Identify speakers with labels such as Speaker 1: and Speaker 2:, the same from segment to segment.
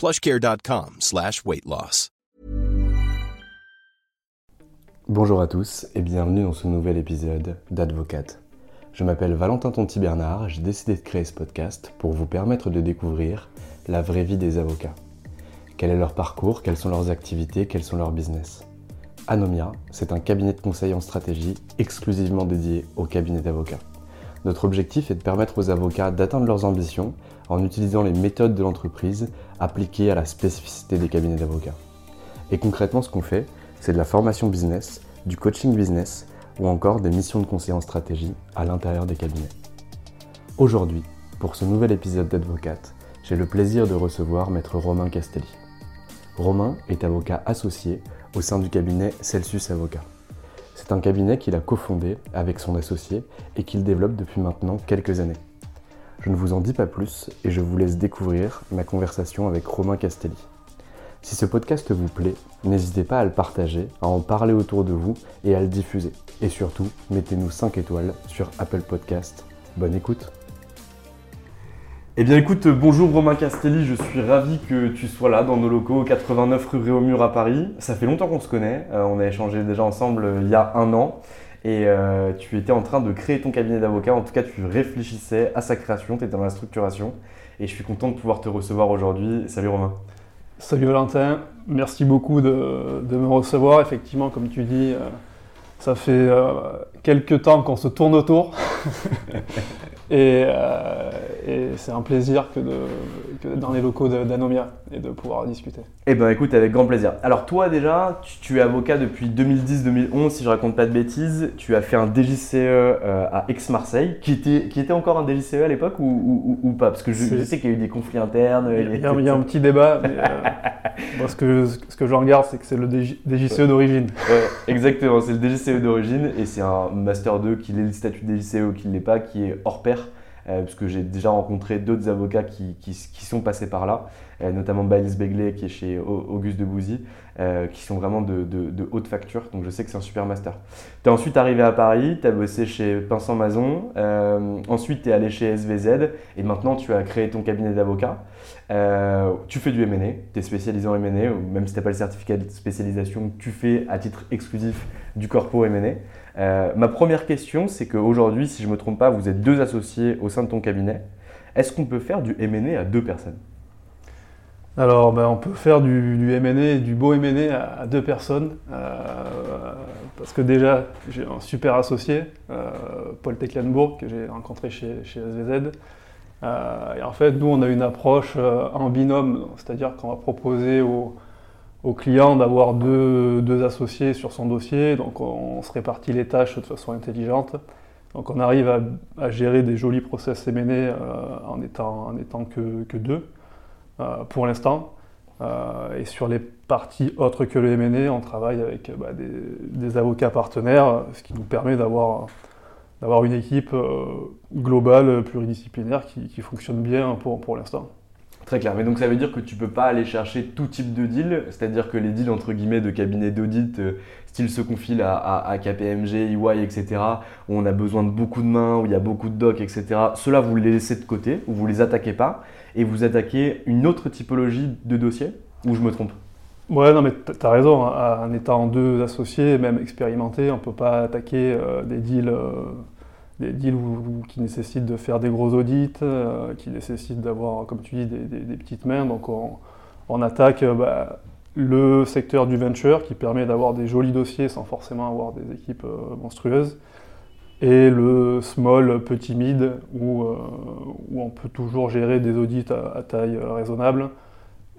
Speaker 1: Slash.
Speaker 2: Bonjour à tous et bienvenue dans ce nouvel épisode d'Advocate. Je m'appelle Valentin Tonti-Bernard, j'ai décidé de créer ce podcast pour vous permettre de découvrir la vraie vie des avocats. Quel est leur parcours, quelles sont leurs activités, quels sont leurs business? Anomia, c'est un cabinet de conseil en stratégie exclusivement dédié au cabinet d'avocats. Notre objectif est de permettre aux avocats d'atteindre leurs ambitions en utilisant les méthodes de l'entreprise appliquées à la spécificité des cabinets d'avocats. Et concrètement, ce qu'on fait, c'est de la formation business, du coaching business ou encore des missions de conseil en stratégie à l'intérieur des cabinets. Aujourd'hui, pour ce nouvel épisode d'Advocate, j'ai le plaisir de recevoir maître Romain Castelli. Romain est avocat associé au sein du cabinet Celsius Avocat. C'est un cabinet qu'il a cofondé avec son associé et qu'il développe depuis maintenant quelques années. Je ne vous en dis pas plus et je vous laisse découvrir ma conversation avec Romain Castelli. Si ce podcast vous plaît, n'hésitez pas à le partager, à en parler autour de vous et à le diffuser. Et surtout, mettez-nous 5 étoiles sur Apple Podcast. Bonne écoute eh bien écoute, bonjour Romain Castelli, je suis ravi que tu sois là dans nos locaux 89 rue Réaumur à Paris. Ça fait longtemps qu'on se connaît, euh, on a échangé déjà ensemble euh, il y a un an et euh, tu étais en train de créer ton cabinet d'avocat, en tout cas tu réfléchissais à sa création, tu étais dans la structuration et je suis content de pouvoir te recevoir aujourd'hui. Salut Romain.
Speaker 3: Salut Valentin, merci beaucoup de, me recevoir. Effectivement, comme tu dis, ça fait quelques temps qu'on se tourne autour. et, et c'est un plaisir que, de, dans les locaux d'Anomia et de pouvoir discuter.
Speaker 2: Eh bien écoute, avec grand plaisir. Alors toi déjà, tu, es avocat depuis 2010-2011 si je raconte pas de bêtises. Tu as fait un DGCE euh, à Aix-Marseille, qui était, qui était encore un DGCE à l'époque ou, pas? Parce que je, sais qu'il y a eu des conflits internes.
Speaker 3: Il y, a, un petit débat. Mais, euh, ce que, ce que j'en regarde, c'est que c'est le DGCE d'origine.
Speaker 2: exactement, c'est le DGCE d'origine et c'est un Master 2 qui est le statut de DGCE ou qui ne l'est pas, qui est hors pair. Euh, puisque j'ai déjà rencontré d'autres avocats qui, sont passés par là, euh, notamment Baïlis Begley qui est chez Auguste de Bouzy, euh, qui sont vraiment de, haute facture, donc je sais que c'est un super master. Tu es ensuite arrivé à Paris, tu as bossé chez Pinsant Mazon, ensuite tu es allé chez SVZ, et maintenant tu as créé ton cabinet d'avocat. tu fais du M&A, tu es spécialisé en M&A, même si tu n'as pas le certificat de spécialisation, tu fais à titre exclusif du corpo M&A. Euh, ma première question, c'est qu'aujourd'hui, si je ne me trompe pas, vous êtes deux associés au sein de ton cabinet. Est-ce qu'on peut faire du M&A à deux personnes?
Speaker 3: Alors, ben, on peut faire du, du du beau M&A à, deux personnes, euh, parce que déjà, j'ai un super associé, euh, Paul Tecklenburg, que j'ai rencontré chez, chez SVZ. et en fait, nous, on a une approche en binôme, c'est-à-dire qu'on va proposer aux, au client d'avoir deux, deux, associés sur son dossier, donc on, se répartit les tâches de façon intelligente. Donc on arrive à, gérer des jolis process M&A euh, en étant, en étant que, que deux euh, pour l'instant. Euh, et sur les parties autres que le M&A, on travaille avec bah, des, avocats partenaires, ce qui nous permet d'avoir une équipe globale, pluridisciplinaire qui, qui, fonctionne bien pour, pour l'instant.
Speaker 2: Très clair. Mais donc ça veut dire que tu peux pas aller chercher tout type de deal, c'est-à-dire que les deals entre guillemets de cabinets d'audit, euh, style se confile à, KPMG, EY, etc., où on a besoin de beaucoup de mains, où il y a beaucoup de docs, etc. Cela vous les laissez de côté, ou vous les attaquez pas, et vous attaquez une autre typologie de dossier, ou je me trompe?
Speaker 3: Ouais, non, mais tu as raison. En étant deux associés, même expérimentés, on peut pas attaquer euh, des deals. Euh, des deals qui nécessitent de faire des gros audits, euh, qui nécessitent d'avoir, comme tu dis, des, petites mains. Donc on, attaque euh, bah, le secteur du venture qui permet d'avoir des jolis dossiers sans forcément avoir des équipes euh, monstrueuses. Et le small, petit mid, où, on peut toujours gérer des audits à, taille raisonnable.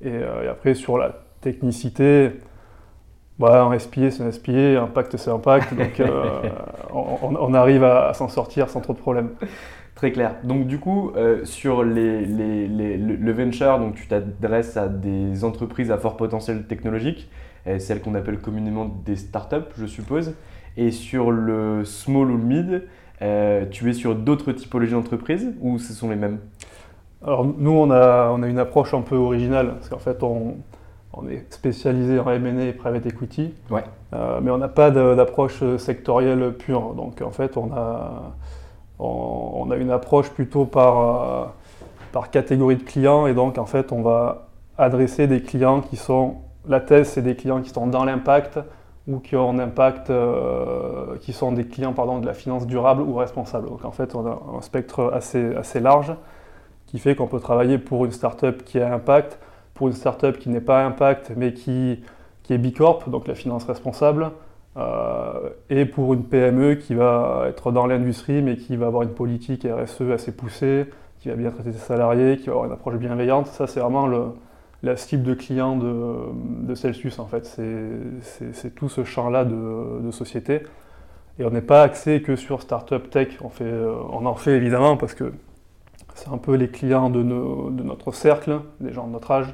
Speaker 3: Et, après, sur la technicité, bah, un SPA, c'est un SPA, impact, c'est impact. Donc, euh, on, arrive à, s'en sortir sans trop de problèmes.
Speaker 2: Très clair. Donc, du coup, euh, sur les, le venture, donc, tu t'adresses à des entreprises à fort potentiel technologique, celles qu'on appelle communément des startups, je suppose. Et sur le small ou le mid, euh, tu es sur d'autres typologies d'entreprises ou ce sont les mêmes?
Speaker 3: Alors, nous, on a, on a une approche un peu originale, parce qu'en fait, on on est spécialisé en M&A et private equity, euh, mais on n'a pas d'approche sectorielle pure. Donc en fait, on a, on, a une approche plutôt par, euh, par catégorie de clients, et donc en fait, on va adresser des clients qui sont, la thèse, c'est des clients qui sont dans l'impact ou qui ont un impact, euh, qui sont des clients pardon, de la finance durable ou responsable. Donc en fait, on a un spectre assez, assez large qui fait qu'on peut travailler pour une startup qui a impact, pour une startup qui n'est pas impact mais qui, qui est Bicorp, donc la finance responsable, euh, et pour une PME qui va être dans l'industrie mais qui va avoir une politique RSE assez poussée, qui va bien traiter ses salariés, qui va avoir une approche bienveillante. Ça, c'est vraiment le, la cible de client de, de Celsius en fait. C'est tout ce champ-là de, de, société. Et on n'est pas axé que sur startup tech. On, fait, euh, on en fait évidemment parce que c'est un peu les clients de, de, notre cercle, les gens de notre âge.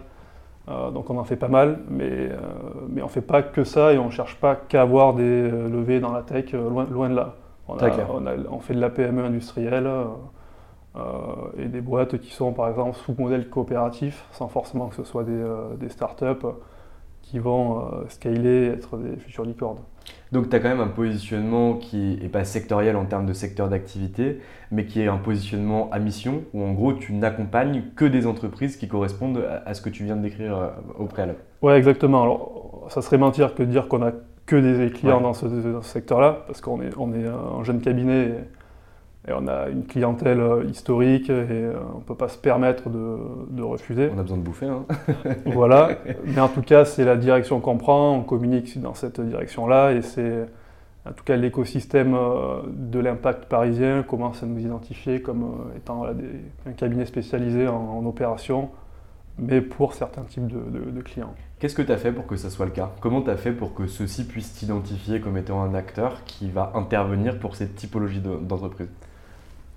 Speaker 3: Euh, donc on en fait pas mal, mais, euh, mais on ne fait pas que ça et on ne cherche pas qu'à avoir des euh, levées dans la tech, loin, loin de là. On, on, fait de la PME industrielle et des boîtes qui sont par exemple sous modèle coopératif, sans forcément que ce soit des, des startups qui vont scaler et être des futurs licornes.
Speaker 2: Donc tu as quand même un positionnement qui n'est pas sectoriel en termes de secteur d'activité, mais qui est un positionnement à mission, où en gros tu n'accompagnes que des entreprises qui correspondent à ce que tu viens de décrire euh, au préalable.
Speaker 3: Ouais, exactement. Alors ça serait mentir que de dire qu'on a que des clients dans ce, secteur-là, parce qu'on est, on est un jeune cabinet et on a une clientèle euh, historique et euh, on ne peut pas se permettre de, refuser.
Speaker 2: On a besoin de bouffer. Hein.
Speaker 3: voilà, mais en tout cas c'est la direction qu'on prend, on communique dans cette direction-là et c'est en tout cas l'écosystème euh, de l'impact parisien commence à nous identifier comme étant un cabinet spécialisé en, opération, mais pour certains types de, clients.
Speaker 2: Qu'est-ce que tu as fait pour que ça soit le cas? Comment tu as fait pour que ceux-ci puissent t'identifier comme étant un acteur qui va intervenir pour cette typologie d'entreprise?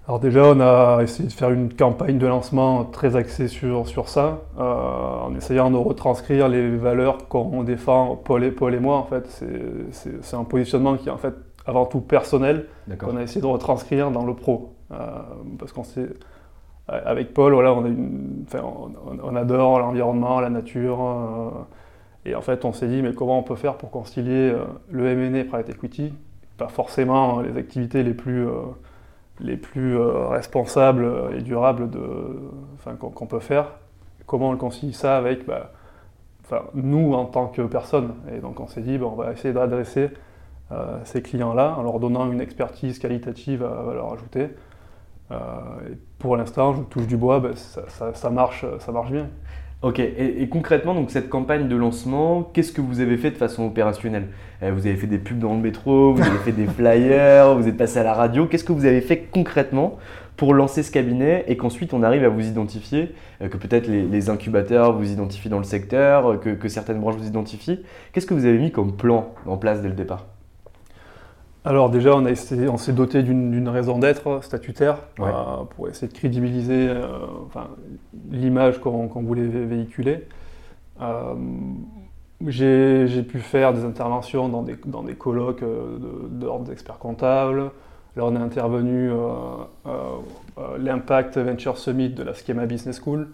Speaker 3: Alors déjà, on a essayé de faire une campagne de lancement très axée sur, sur ça, euh, en essayant de retranscrire les valeurs qu'on défend, Paul et, Paul et moi. En fait, c'est un positionnement qui est en fait avant tout personnel, qu'on a essayé de retranscrire dans le pro. Euh, parce qu'on sait, avec Paul, voilà, on, a une, on, adore l'environnement, la nature. Euh, et en fait, on s'est dit, mais comment on peut faire pour concilier le M&A Private Equity Pas forcément les activités les plus les plus euh, responsables et durables qu'on peut faire. Comment on concilie ça avec bah, nous en tant que personne Et donc on s'est dit, on va essayer d'adresser euh, ces clients-là en leur donnant une expertise qualitative à valeur ajoutée. Euh, pour l'instant, je touche du bois, bah, ça, marche, ça marche bien.
Speaker 2: Ok, et, concrètement, donc cette campagne de lancement, qu'est-ce que vous avez fait de façon opérationnelle? Euh, Vous avez fait des pubs dans le métro, vous avez fait des flyers, vous êtes passé à la radio. Qu'est-ce que vous avez fait concrètement pour lancer ce cabinet et qu'ensuite on arrive à vous identifier, euh, que peut-être les, incubateurs vous identifient dans le secteur, que, que certaines branches vous identifient? Qu'est-ce que vous avez mis comme plan en place dès le départ?
Speaker 3: Alors déjà, on, on s'est doté d'une raison d'être statutaire euh, pour essayer de crédibiliser euh, l'image qu'on voulait véhiculer. Euh, j'ai pu faire des interventions dans des, dans des colloques d'ordre d'experts comptables. Là, on est intervenu l'impact Venture Summit de la Schema Business School.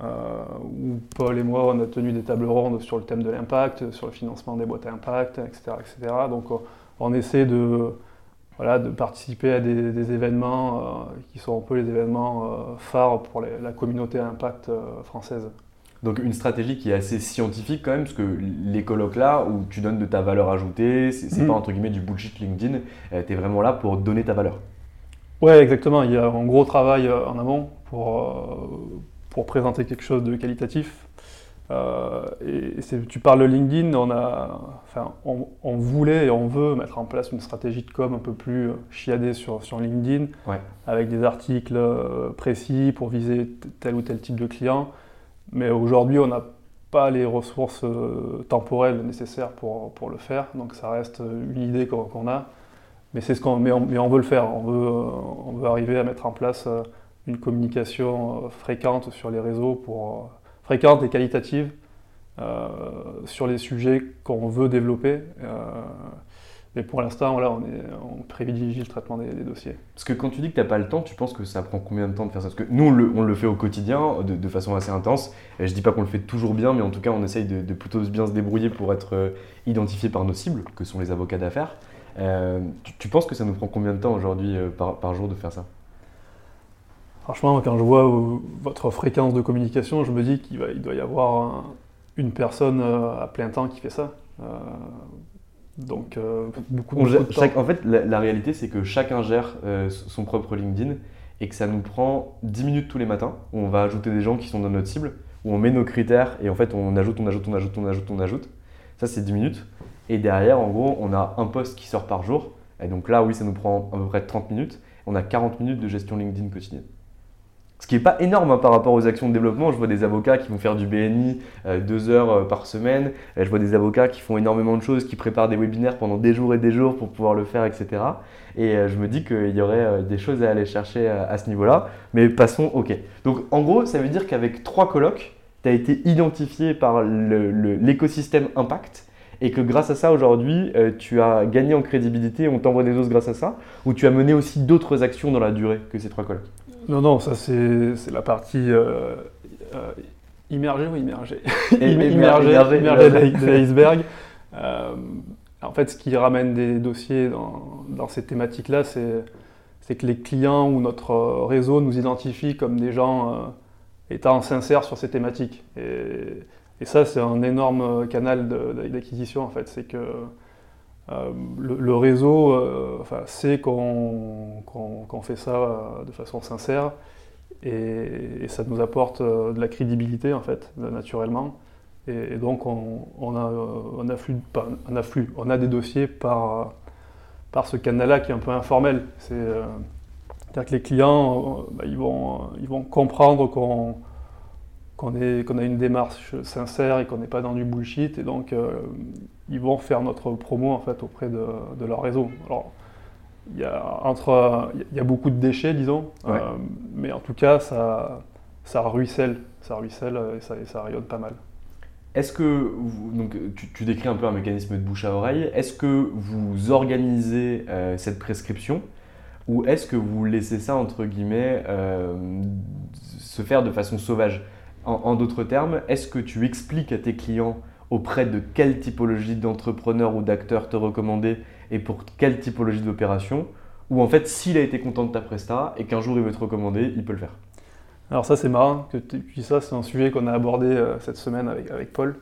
Speaker 3: où Paul et moi, on a tenu des tables rondes sur le thème de l'impact, sur le financement des boîtes à impact, etc. etc. Donc on essaie de, voilà, de participer à des, événements qui sont un peu les événements phares pour la communauté à impact française.
Speaker 2: Donc une stratégie qui est assez scientifique quand même, parce que les colloques là, où tu donnes de ta valeur ajoutée, c'est mm. pas entre guillemets du bullshit LinkedIn, tu es vraiment là pour donner ta valeur.
Speaker 3: Ouais, exactement. Il y a un gros travail euh, en amont pour, euh, pour présenter quelque chose de qualitatif. Euh, et tu parles de LinkedIn, on, a, enfin, on, voulait et on veut mettre en place une stratégie de com un peu plus chiadée sur, sur LinkedIn, avec des articles précis pour viser tel ou tel type de client. Mais aujourd'hui, on n'a pas les ressources temporelles nécessaires pour, pour, le faire, donc ça reste une idée qu'on a. Mais, c'est ce qu'on, mais, on, veut le faire, on veut, on veut arriver à mettre en place euh, une communication euh, fréquente sur les réseaux, pour, euh, fréquente et qualitative, sur les sujets qu'on veut développer. mais pour l'instant, voilà, on, est, privilégie le traitement des, dossiers.
Speaker 2: Parce que quand tu dis que tu n'as pas le temps, tu penses que ça prend combien de temps de faire ça? Parce que nous, on le, fait au quotidien, de, façon assez intense. Je dis pas qu'on le fait toujours bien, mais en tout cas, on essaye de, plutôt bien se débrouiller pour être identifié par nos cibles, que sont les avocats d'affaires. Euh, tu, penses que ça nous prend combien de temps aujourd'hui euh, par, jour de faire ça?
Speaker 3: Franchement, quand je vois euh, votre fréquence de communication, je me dis qu'il il doit y avoir une personne à plein temps qui fait ça. donc, beaucoup, de
Speaker 2: temps. En fait, la, réalité, c'est que chacun gère son propre LinkedIn et que ça nous prend 10 minutes tous les matins où on va ajouter des gens qui sont dans notre cible, où on met nos critères et en fait, on ajoute, on ajoute, on ajoute, on ajoute, on ajoute. Ça, c'est 10 minutes. Et derrière, en gros, on a un post qui sort par jour. Et donc là, oui, ça nous prend à peu près 30 minutes. On a 40 minutes de gestion LinkedIn quotidienne. Ce qui n'est pas énorme hein, par rapport aux actions de développement. Je vois des avocats qui vont faire du BNI euh, deux heures euh, par semaine. je vois des avocats qui font énormément de choses, qui préparent des webinaires pendant des jours et des jours pour pouvoir le faire, etc. Et euh, je me dis qu'il y aurait des choses à aller chercher à ce niveau-là. Mais passons, ok. Donc en gros, ça veut dire qu'avec trois colloques, tu as été identifié par l'écosystème Impact et que grâce à ça aujourd'hui euh, tu as gagné en crédibilité, on t'envoie des doses grâce à ça, ou tu as mené aussi d'autres actions dans la durée que ces trois colloques
Speaker 3: Non, non, ça c'est la partie euh, euh, immergée ou immergée Immergée, de l'iceberg. en fait, ce qui ramène des dossiers dans, dans ces thématiques-là, c'est que les clients ou notre réseau nous identifient comme des gens étant sincères sur ces thématiques. Et, et ça, c'est un énorme canal d'acquisition, en fait. C'est que euh, le, réseau euh, sait qu'on fait ça euh, de façon sincère et, ça nous apporte de la crédibilité, en fait, naturellement. Et, donc, on, a, un afflux, on a des dossiers par, par ce canal-là qui est un peu informel. C'est-à-dire que les clients, bah, ils, vont, ils vont comprendre qu'on qu'on a une démarche sincère et qu'on n'est pas dans du bullshit. Et donc, euh, ils vont faire notre promo en fait auprès de, leur réseau. Alors, il y, a entre, il y a beaucoup de déchets, disons, euh, mais en tout cas, ça, ça ruisselle, ça ruisselle et ça, ça rayonne pas mal.
Speaker 2: Est-ce que, donc, tu, décris un peu un mécanisme de bouche à oreille, est-ce que vous organisez euh, cette prescription ou est-ce que vous laissez ça, entre guillemets, se faire de façon sauvage? En, d'autres termes, est-ce que tu expliques à tes clients auprès de quelle typologie d'entrepreneur ou d'acteur te recommander et pour quelle typologie d'opération Ou en fait, s'il a été content de ta presta et qu'un jour il veut te recommander, il peut le faire?
Speaker 3: Alors ça c'est marrant que tu ça, c'est un sujet qu'on a abordé euh, cette semaine avec Paul.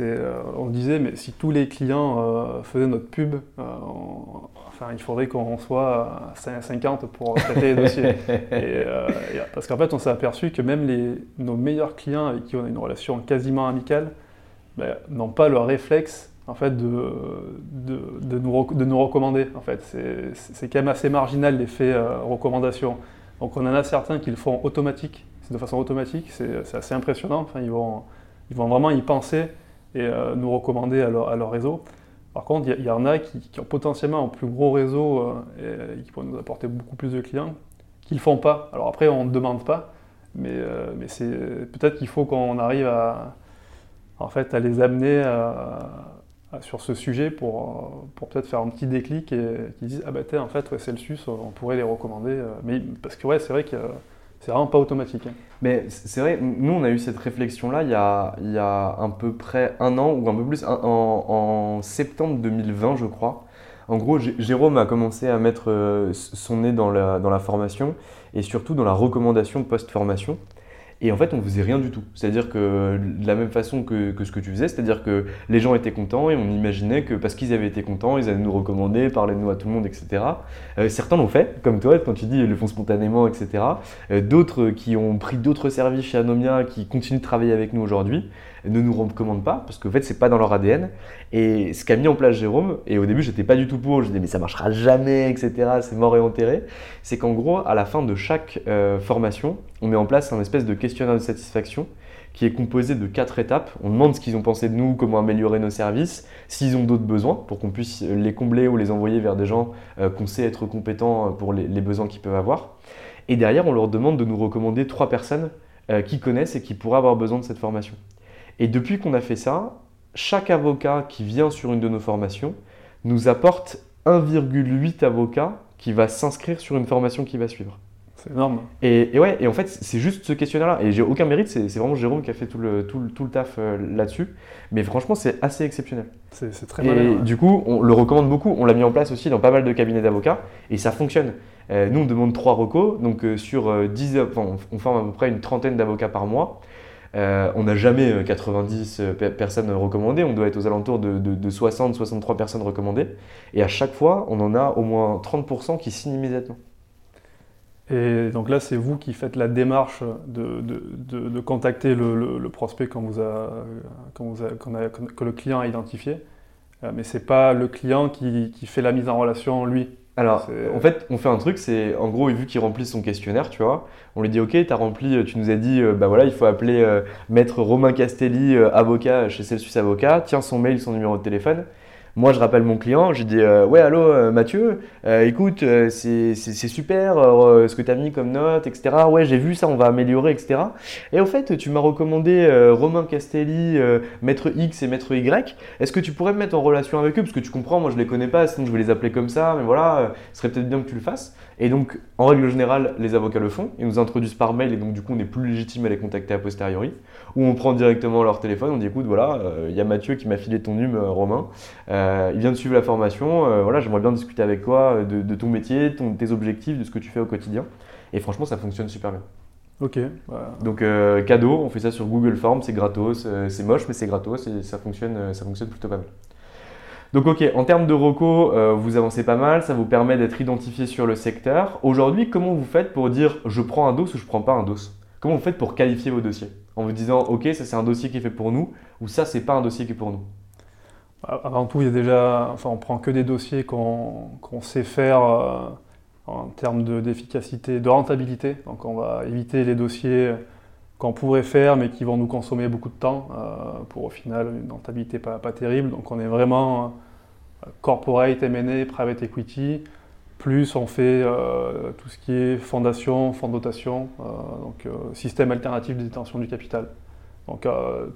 Speaker 3: Euh, on disait, mais si tous les clients euh, faisaient notre pub, enfin, il faudrait qu'on soit à 50 pour traiter les dossiers. parce qu'en fait, on s'est aperçu que même les, nos meilleurs clients avec qui on a une relation quasiment amicale ben, n'ont pas le réflexe en fait, de, de, nous, de nous recommander. En fait. C'est quand même assez marginal l'effet recommandation. Donc on en a certains qui le font automatique, de façon automatique, c'est assez impressionnant. Enfin, ils, vont, ils vont vraiment y penser et euh, nous recommander à leur, réseau. Par contre, il y, en a qui, ont potentiellement un plus gros réseau euh, et, qui pourraient nous apporter beaucoup plus de clients, qui ne font pas. Alors après, on ne demande pas, mais, euh, mais c'est peut-être qu'il faut qu'on arrive à, en fait, à les amener sur ce sujet pour, pour peut-être faire un petit déclic et qu'ils disent Ah bah en fait, SUS, on pourrait les recommander. mais parce que ouais, c'est vrai que c'est vraiment pas automatique. Hein.
Speaker 2: Mais c'est vrai, nous on a eu cette réflexion-là il, y a, il y a à peu près un an ou un peu plus, en, septembre 2020 je crois. En gros, Jérôme a commencé à mettre euh, son nez dans la, dans la formation et surtout dans la recommandation post-formation. Et en fait, on faisait rien du tout. C'est-à-dire que de la même façon que, ce que tu faisais, c'est-à-dire que les gens étaient contents et on imaginait que parce qu'ils avaient été contents, ils allaient nous recommander, parler de nous à tout le monde, etc. Euh, certains l'ont fait, comme toi, quand tu dis ils le font spontanément, etc. Euh, d'autres qui ont pris d'autres services chez Anomia, qui continuent de travailler avec nous aujourd'hui ne nous recommandent pas parce qu'en fait c'est pas dans leur ADN. Et ce qu'a mis en place Jérôme, et au début j'étais pas du tout pour, je disais mais ça marchera jamais, etc. C'est mort et enterré. C'est qu'en gros à la fin de chaque euh, formation, on met en place un espèce de questionnaire de satisfaction qui est composé de quatre étapes. On demande ce qu'ils ont pensé de nous, comment améliorer nos services, s'ils ont d'autres besoins pour qu'on puisse les combler ou les envoyer vers des gens euh, qu'on sait être compétents pour les, besoins qu'ils peuvent avoir. Et derrière, on leur demande de nous recommander trois personnes euh, qui connaissent et qui pourraient avoir besoin de cette formation. Et depuis qu'on a fait ça, chaque avocat qui vient sur une de nos formations nous apporte 1,8 avocats qui va s'inscrire sur une formation qui va suivre.
Speaker 3: C'est énorme.
Speaker 2: Et, ouais, et en fait, c'est juste ce questionnaire-là. Et j'ai aucun mérite, c'est vraiment Jérôme qui a fait tout le, tout, tout le taf euh, là-dessus. Mais franchement, c'est assez exceptionnel.
Speaker 3: C'est très malin. Et
Speaker 2: du coup, on le recommande beaucoup. On l'a mis en place aussi dans pas mal de cabinets d'avocats. Et ça fonctionne. Euh, nous, on demande 3 recos. Donc, euh, sur 10, enfin, on forme à peu près une trentaine d'avocats par mois. Euh, on n'a jamais 90 euh, euh, personnes recommandées, on doit être aux alentours de, 60-63 personnes recommandées. Et à chaque fois, on en a au moins 30% qui signent immédiatement.
Speaker 3: Et donc là, c'est vous qui faites la démarche de, contacter le, prospect quand vous que le client a identifié. mais ce n'est pas le client qui, qui, fait la mise en relation, lui.
Speaker 2: Alors, en fait, on fait un truc, c'est en gros, vu qu'il remplit son questionnaire, tu vois, on lui dit Ok, tu as rempli, tu nous as dit, euh, bah voilà, il faut appeler euh, maître Romain Castelli, euh, avocat chez Celsius Avocat, tiens son mail, son numéro de téléphone. Moi, je rappelle mon client, j'ai dit euh, Ouais, allô, euh, Mathieu, euh, écoute, c'est super ce que tu as mis comme note, etc. Ouais, j'ai vu ça, on va améliorer, etc. Et au fait, tu m'as recommandé Romain Castelli, Maître X et Maître Y. Est-ce que tu pourrais me mettre en relation avec eux? Parce que tu comprends, moi, je les connais pas, sinon je vais les appeler comme ça, mais voilà, ce serait peut-être bien que tu le fasses. Et donc, en règle générale, les avocats le font. Ils nous introduisent par mail et donc, du coup, on est plus légitime à les contacter a posteriori. Ou on prend directement leur téléphone, on dit Écoute, voilà, il y a Mathieu qui m'a filé ton numéro, Romain. Euh, il vient de suivre la formation. Euh, voilà, j'aimerais bien discuter avec toi euh, de, ton métier, de tes objectifs, de ce que tu fais au quotidien. Et franchement, ça fonctionne super bien.
Speaker 3: Ok.
Speaker 2: Donc cadeau, on fait ça sur Google Forms, c'est gratos, c'est moche mais c'est gratos et ça fonctionne, ça fonctionne plutôt pas mal. Donc ok, en termes de ROCO, vous avancez pas mal, ça vous permet d'être identifié sur le secteur. Aujourd'hui, comment vous faites pour dire je prends un dos ou je prends pas un dos? Comment vous faites pour qualifier vos dossiers? En vous disant ok, ça c'est un dossier qui est fait pour nous ou ça c'est pas un dossier qui est pour nous?
Speaker 3: Avant tout, il y a déjà, enfin, on prend que des dossiers qu'on sait faire euh, en termes d'efficacité, de, rentabilité. Donc, on va éviter les dossiers qu'on pourrait faire, mais qui vont nous consommer beaucoup de temps euh, pour au final une rentabilité pas, pas terrible. Donc, on est vraiment euh, corporate, M&A, private equity. Plus on fait tout ce qui est fondation, fonds de dotation, donc système alternatif de détention du capital. Donc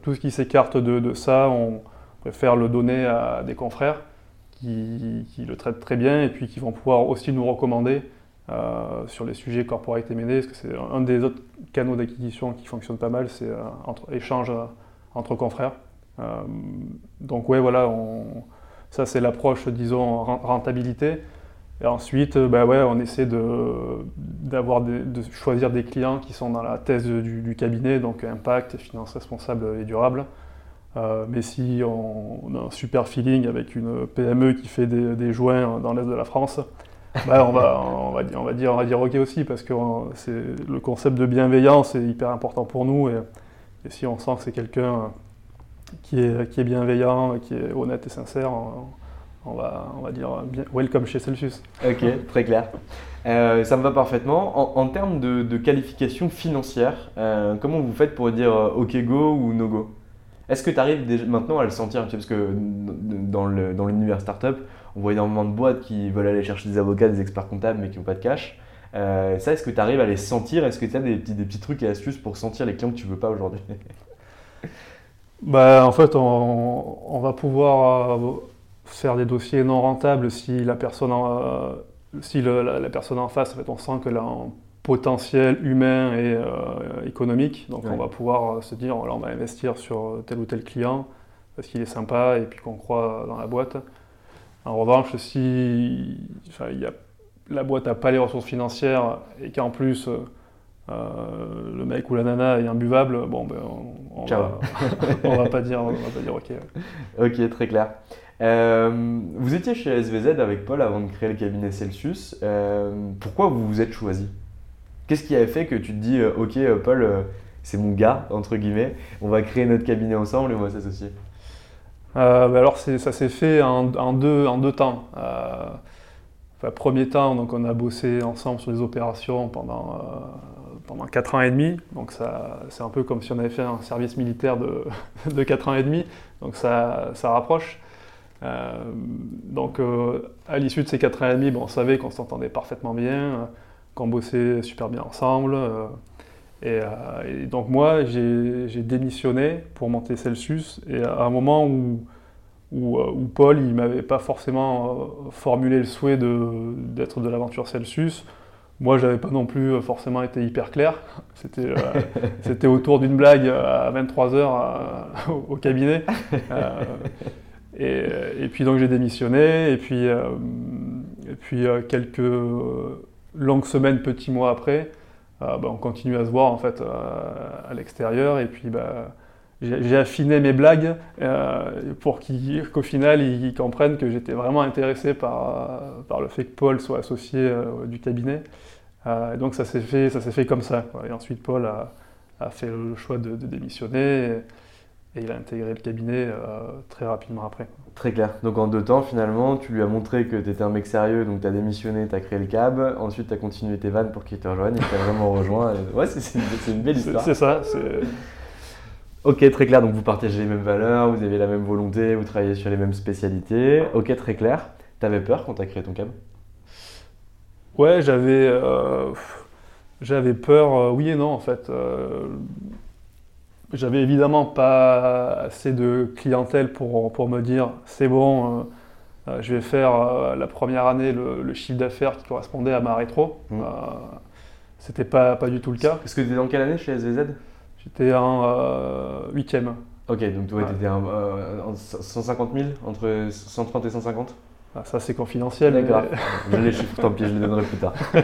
Speaker 3: tout ce qui s'écarte de, de, ça, on, préfère le donner à des confrères qui, le traitent très bien et puis qui vont pouvoir aussi nous recommander euh, sur les sujets corporate M&A, parce que c'est un des autres canaux d'acquisition qui fonctionne pas mal, c'est euh, échange euh, entre confrères. donc ouais, voilà, ça c'est l'approche, disons, rentabilité. Et ensuite, bah ouais, on essaie de, de choisir des clients qui sont dans la thèse du, cabinet, donc impact, finance responsable et durable. Mais si on, a un super feeling avec une PME qui fait des, joints dans l'est de la France, on, va, on, va, on, dire, on va dire OK aussi, parce que le concept de bienveillance est hyper important pour nous. Et, si on sent que c'est quelqu'un qui est, qui est bienveillant, qui est honnête et sincère, on, va, on va dire bien, welcome chez Celsius.
Speaker 2: Ok, très clair. Euh, ça me va parfaitement. En, termes de, qualification financière, euh, comment vous faites pour dire OK go ou no go? Est-ce que tu arrives maintenant à le sentir Parce que dans l'univers dans startup, on voit énormément de boîtes qui veulent aller chercher des avocats, des experts comptables, mais qui n'ont pas de cash. Euh, ça, est-ce que tu arrives à les sentir? Est-ce que tu as des petits, des petits trucs et astuces pour sentir les clients que tu veux pas aujourd'hui?
Speaker 3: Bah, En fait, on, va pouvoir euh, faire des dossiers non rentables si la personne en, euh, si la, personne en face, en fait, on sent qu'elle a potentiel humain et économique. Donc on va pouvoir se dire, on va investir sur tel ou tel client parce qu'il est sympa et puis qu'on croit dans la boîte. En revanche, si la boîte n'a pas les ressources financières et qu'en plus euh, le mec ou la nana est imbuvable, bon, ben, on, on, va, va, pas dire, on va pas dire ok.
Speaker 2: Ok, très clair. Euh, vous étiez chez SVZ avec Paul avant de créer le cabinet Celsius. Euh, pourquoi vous vous êtes choisi? Qu'est-ce qui avait fait que tu te dis, ok, Paul, c'est mon gars, entre guillemets, on va créer notre cabinet ensemble et on va s'associer?
Speaker 3: Ben Alors, ça s'est fait en, deux, temps. Enfin, premier temps, donc on a bossé ensemble sur les opérations pendant pendant 4 ans et demi. Donc c'est un peu comme si on avait fait un service militaire de, de 4 ans et demi. Donc ça, ça rapproche. Euh, donc euh, à l'issue de ces 4 ans et demi, bon, on savait qu'on s'entendait parfaitement bien, qu'on bossait super bien ensemble. Euh, et, donc moi, j'ai démissionné pour monter Celsius. Et à un moment où, où, où Paul, il m'avait pas forcément formulé le souhait d'être de, de l'aventure Celsius, moi, j'avais pas non plus euh, forcément été hyper clair. C'était, euh, autour d'une blague à 23h euh, au, cabinet. et, puis donc j'ai démissionné. Et puis, et puis quelques longues semaines, petits mois après, bah, on continue à se voir en fait à l'extérieur. Et puis bah, j'ai, affiné mes blagues pour qu'au final ils, comprennent que j'étais vraiment intéressé par, le fait que Paul soit associé du cabinet. Euh, donc ça s'est fait, fait comme ça. Et ensuite, Paul a, fait le choix de, démissionner il a intégré le cabinet euh, très rapidement après.
Speaker 2: Très clair. Donc en deux temps, finalement, tu lui as montré que tu étais un mec sérieux, donc tu as démissionné, tu as créé le cab. Ensuite, tu as continué tes vannes pour qu'il te rejoigne et tu as vraiment rejoint. Ouais, c'est une, belle histoire.
Speaker 3: C'est ça.
Speaker 2: Ok, très clair. Donc vous partagez les mêmes valeurs, vous avez la même volonté, vous travaillez sur les mêmes spécialités. Ok, très clair. Tu avais peur quand tu as créé ton cab?
Speaker 3: Ouais, j'avais euh, j'avais peur, euh, oui et non en fait. Euh, j'avais évidemment pas assez de clientèle pour, pour me dire c'est bon, je vais faire la première année le, chiffre d'affaires qui correspondait à ma rétro. Mmh. C'était pas, pas du tout le cas.
Speaker 2: Est-ce que tu étais dans quelle année chez SVZ
Speaker 3: J'étais en huitième.
Speaker 2: Ok, donc tu étais en 150 000, entre 130 et 150
Speaker 3: ah, ça, c'est confidentiel.
Speaker 2: D'accord. je les chiffre, tant pis, je les donnerai plus tard.
Speaker 3: mais,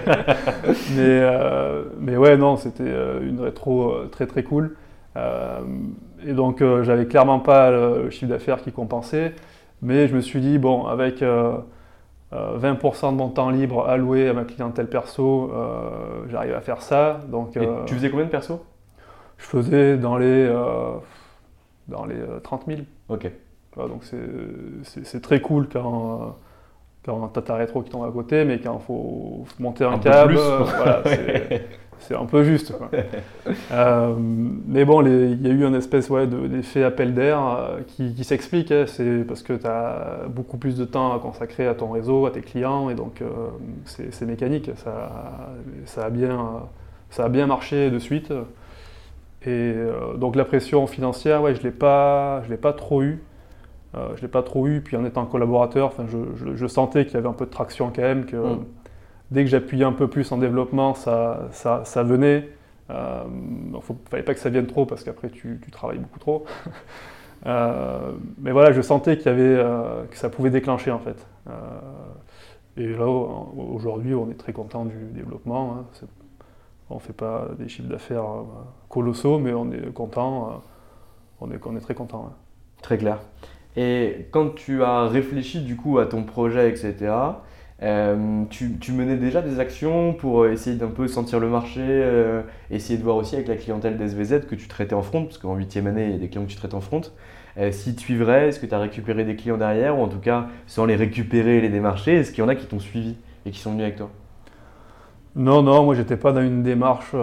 Speaker 3: euh, mais ouais, non, c'était euh, une rétro euh, très très cool. Et donc, j'avais clairement pas le, chiffre d'affaires qui compensait. Mais je me suis dit, bon, avec 20% de mon temps libre alloué à ma clientèle perso, j'arrive à faire ça. Donc,
Speaker 2: et tu faisais combien de perso
Speaker 3: Je faisais dans les, dans les 30 000.
Speaker 2: Ok
Speaker 3: donc c'est très cool quand, quand tu as ta rétro qui tombe à côté, mais quand il faut monter un, câble, c'est un peu juste. Euh, mais bon, il y a eu un espèce ouais, d'effet appel d'air euh, qui, s'explique. Hein. c'est parce que tu as beaucoup plus de temps à consacrer à ton réseau, à tes clients, et donc euh, c'est mécanique. Ça, ça, a bien, ça a bien marché de suite. Et donc la pression financière, ouais, je ne l'ai pas trop eu. Je ne l'ai pas trop eu, puis en étant collaborateur, je, sentais qu'il y avait un peu de traction quand même, que mm. Dès que j'appuyais un peu plus en développement, ça, ça, venait. Euh, il ne fallait pas que ça vienne trop parce qu'après tu, travailles beaucoup trop. Euh, mais voilà, je sentais avait, que ça pouvait déclencher en fait. et là, aujourd'hui, on est très content du développement. Hein. On ne fait pas des chiffres d'affaires colossaux, mais on est content. on, est, on est très content. Hein.
Speaker 2: Très clair. Et quand tu as réfléchi du coup à ton projet, etc., euh, tu, tu, menais déjà des actions pour essayer d'un peu sentir le marché, euh, essayer de voir aussi avec la clientèle d'SVZ que tu traitais en front, parce qu'en huitième année, il y a des clients que tu traites en front. Euh, si tu suivrais, est-ce que tu as récupéré des clients derrière, ou en tout cas, sans les récupérer et les démarcher, est-ce qu'il y en a qui t'ont suivi et qui sont venus avec toi?
Speaker 3: Non, non, moi j'étais pas dans une démarche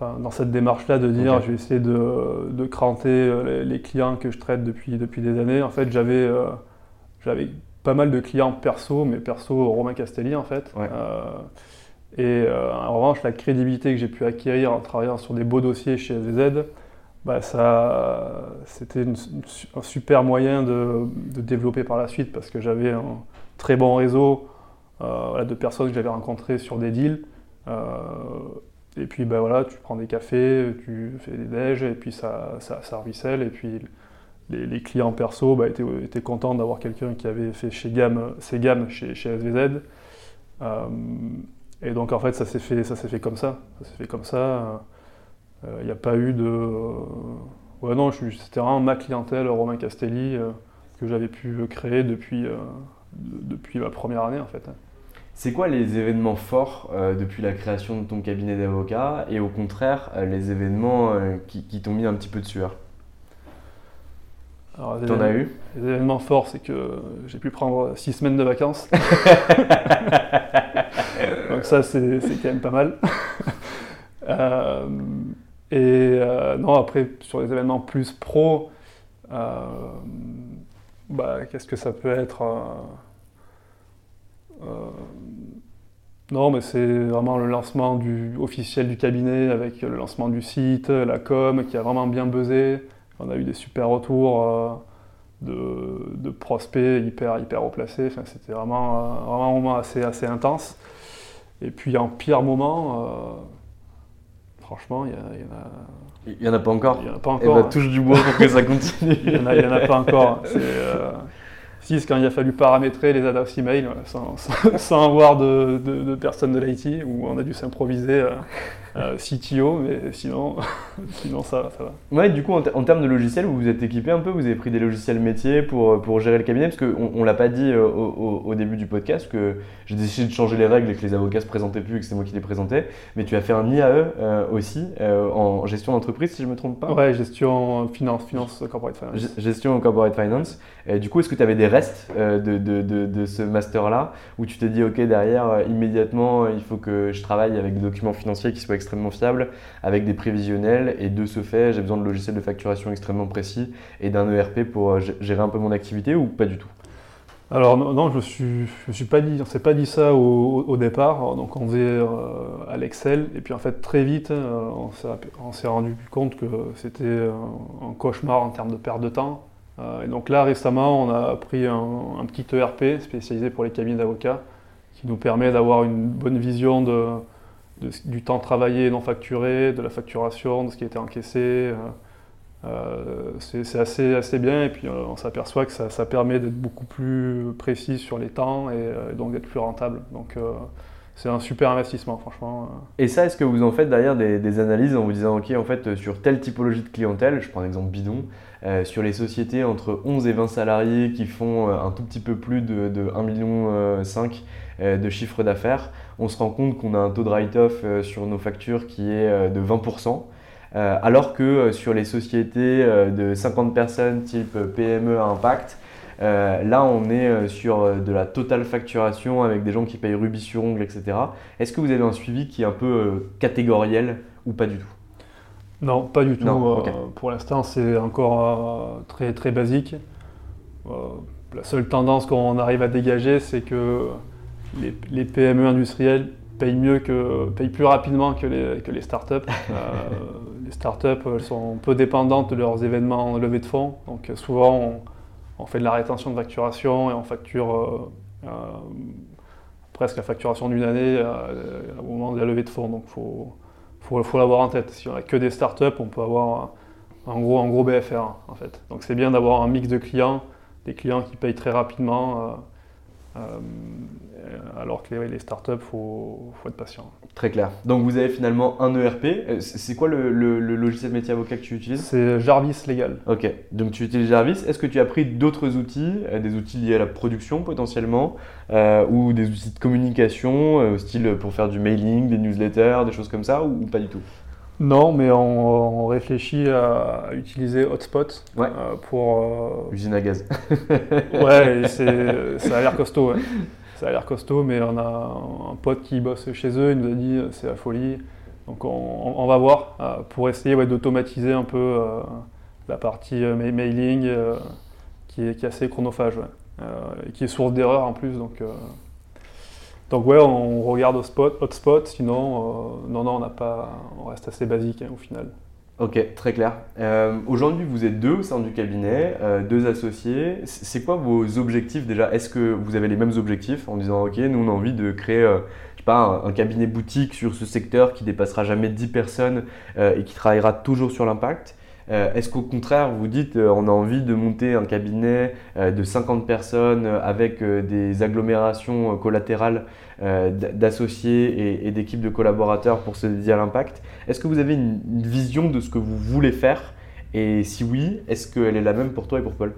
Speaker 3: dans cette démarche-là de dire je vais essayer de, de cranter euh, les, clients que je traite depuis, depuis des années. En fait, j'avais euh, j'avais pas mal de clients perso, mais perso Romain Castelli en fait. Euh, et en revanche, la crédibilité que j'ai pu acquérir en travaillant sur des beaux dossiers chez SVZ, bah, ça, c'était un super moyen de, de, développer par la suite parce que j'avais un très bon réseau de personnes que j'avais rencontrées sur des deals. et puis ben voilà, tu prends des cafés, tu fais des déj, et puis ça, ça, ça ruisselle, et puis les, clients perso bah, étaient, contents d'avoir quelqu'un qui avait fait chez gamme, ses gammes chez, SVZ. et donc en fait ça s'est fait, ça s'est fait comme ça. Ça s'est fait comme ça. Il n'y a pas eu de. ouais non, c'était vraiment ma clientèle, Romain Castelli, que j'avais pu créer depuis, depuis ma première année en fait.
Speaker 2: C'est quoi les événements forts euh, depuis la création de ton cabinet d'avocat et au contraire euh, les événements euh, qui, t'ont mis un petit peu de sueur? T'en as eu
Speaker 3: Les événements forts, c'est que j'ai pu prendre six semaines de vacances. Donc ça, c'est quand même pas mal. et non, après, sur les événements plus pro, bah, qu'est-ce que ça peut être euh, non, mais c'est vraiment le lancement du, officiel du cabinet avec le lancement du site, la com qui a vraiment bien buzzé. On a eu des super retours euh, de, prospects hyper, hyper haut placés. Enfin, C'était vraiment, euh, vraiment un moment assez, assez intense. Et puis en pire moment, franchement, il y, en a.
Speaker 2: Il n'y en a pas encore
Speaker 3: Il n'y en a pas encore.
Speaker 2: Et bah, touche du bois pour que ça continue.
Speaker 3: Il n'y en, a pas encore quand il a fallu paramétrer les adresses email sans, sans, avoir de, de, personnes de l'IT, où on a dû s'improviser euh, euh, CTO, mais sinon, sinon ça, ça va.
Speaker 2: Ouais, du coup, en, termes de logiciels, vous vous êtes équipé un peu Vous avez pris des logiciels métiers pour, pour gérer le cabinet Parce qu'on ne l'a pas dit euh, au, au, début du podcast, que j'ai décidé de changer les règles et que les avocats se présentaient plus et que c'est moi qui les présentais. Mais tu as fait un IAE aussi en gestion d'entreprise, si je ne me trompe pas
Speaker 3: Ouais, gestion finance, finance corporate finance.
Speaker 2: gestion corporate finance. Et du coup, est-ce que tu avais des restes de, de, de, de, ce master-là où tu t'es dit, OK, derrière, immédiatement, il faut que je travaille avec des documents financiers qui soient extrêmement fiable, avec des prévisionnels, et de ce fait, j'ai besoin de logiciels de facturation extrêmement précis et d'un ERP pour euh, gérer un peu mon activité ou pas du tout?
Speaker 3: Alors non, je ne suis, suis pas dit, on s'est pas dit ça au, départ. Donc on faisait euh, à l'Excel et puis en fait très vite euh, on s'est rendu compte que c'était un cauchemar en termes de perte de temps. et donc là récemment on a pris un, un, petit ERP spécialisé pour les cabinets d'avocats qui nous permet d'avoir une bonne vision de, du temps travaillé non facturé, de la facturation, de ce qui a été encaissé. Euh, euh, c'est assez, assez bien et puis euh, on s'aperçoit que ça, permet d'être beaucoup plus précis sur les temps et, donc d'être plus rentable. Donc c'est un super investissement, franchement.
Speaker 2: Et ça, est-ce que vous en faites derrière des, analyses en vous disant, OK, en fait, sur telle typologie de clientèle, je prends l'exemple bidon, sur les sociétés entre 11 et 20 salariés qui font un tout petit peu plus de, de 1,5 million de chiffre d'affaires, on se rend compte qu'on a un taux de write-off euh, sur nos factures qui est euh, de 20%. Euh, alors que sur les sociétés de 50 personnes type PME à impact, là, on est sur de la totale facturation avec des gens qui payent rubis sur ongle, etc. Est-ce que vous avez un suivi qui est un peu catégoriel ou pas du tout?
Speaker 3: Non, pas du tout. pour l'instant, c'est encore très, très basique. la seule tendance qu'on arrive à dégager, c'est que les, PME industrielles payent mieux que payent plus rapidement que les, que les startups. euh, les startups elles sont peu dépendantes de leurs événements en levée de fonds. Donc souvent on, fait de la rétention de facturation et on facture euh, euh, presque la facturation d'une année euh, au moment de la levée de fonds. Donc faut faut, faut l'avoir en tête. Si on a que des startups, on peut avoir en gros un gros BFR en fait. Donc c'est bien d'avoir un mix de clients, des clients qui payent très rapidement euh, alors que les, startups, il faut, être patient.
Speaker 2: Très clair. Donc vous avez finalement un ERP. Euh, c'est quoi le, logiciel métier avocat que tu utilises?
Speaker 3: C'est Jarvis Legal.
Speaker 2: Ok, donc tu utilises Jarvis. Est-ce que tu as pris d'autres outils, euh, des outils liés à la production potentiellement, ou des outils de communication, style pour faire du mailing, des newsletters, des choses comme ça, ou pas du tout?
Speaker 3: Non, mais on, réfléchit à utiliser Hotspot
Speaker 2: euh,
Speaker 3: pour.
Speaker 2: Euh, Usine à gaz.
Speaker 3: ouais, ça a l'air costaud. Ça a l'air costaud, mais on a un pote qui bosse chez eux, il nous a dit c'est la folie. Donc on, va voir euh, pour essayer d'automatiser un peu la partie mailing qui est, assez chronophage et qui est source d'erreur en plus. Donc ouais, on regarde au spot, hotspot, sinon, euh, non, non, on n'a pas, on reste assez basique hein, au final.
Speaker 2: Ok, très clair. Euh, aujourd'hui, vous êtes deux au sein du cabinet, euh, deux associés. C'est quoi vos objectifs déjà? Est-ce que vous avez les mêmes objectifs en disant, ok, nous on a envie de créer pas, un, cabinet boutique sur ce secteur qui dépassera jamais 10 personnes et qui travaillera toujours sur l'impact? Est-ce qu'au contraire, vous dites, on a envie de monter un cabinet de 50 personnes avec des agglomérations collatérales d'associés et, d'équipes de collaborateurs pour se dédier à l'impact Est-ce que vous avez une vision de ce que vous voulez faire? Et si oui, est-ce qu'elle est la même pour toi et pour Paul?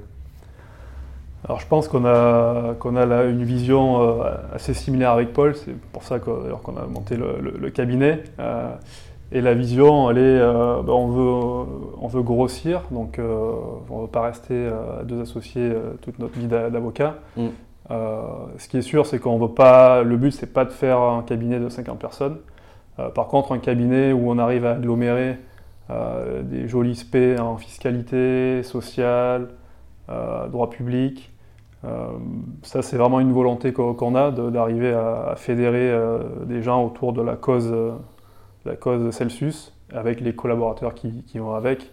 Speaker 3: Alors je pense qu'on a, qu'on a là une vision euh, assez similaire avec Paul, c'est pour ça qu'on a monté le, cabinet. Euh, et la vision, elle est, euh, ben, on, veut, on veut grossir, donc on ne veut pas rester deux associés toute notre vie d'avocat. Mm. Ce qui est sûr, c'est qu'on veut pas, le but, c'est pas de faire un cabinet de 50 personnes. par contre, un cabinet où on arrive à agglomérer des jolis SP en fiscalité, sociale, droit public, euh, ça, c'est vraiment une volonté qu'on a d'arriver à, fédérer euh, des gens autour de la cause, euh, la cause Celsius, avec les collaborateurs qui, vont avec.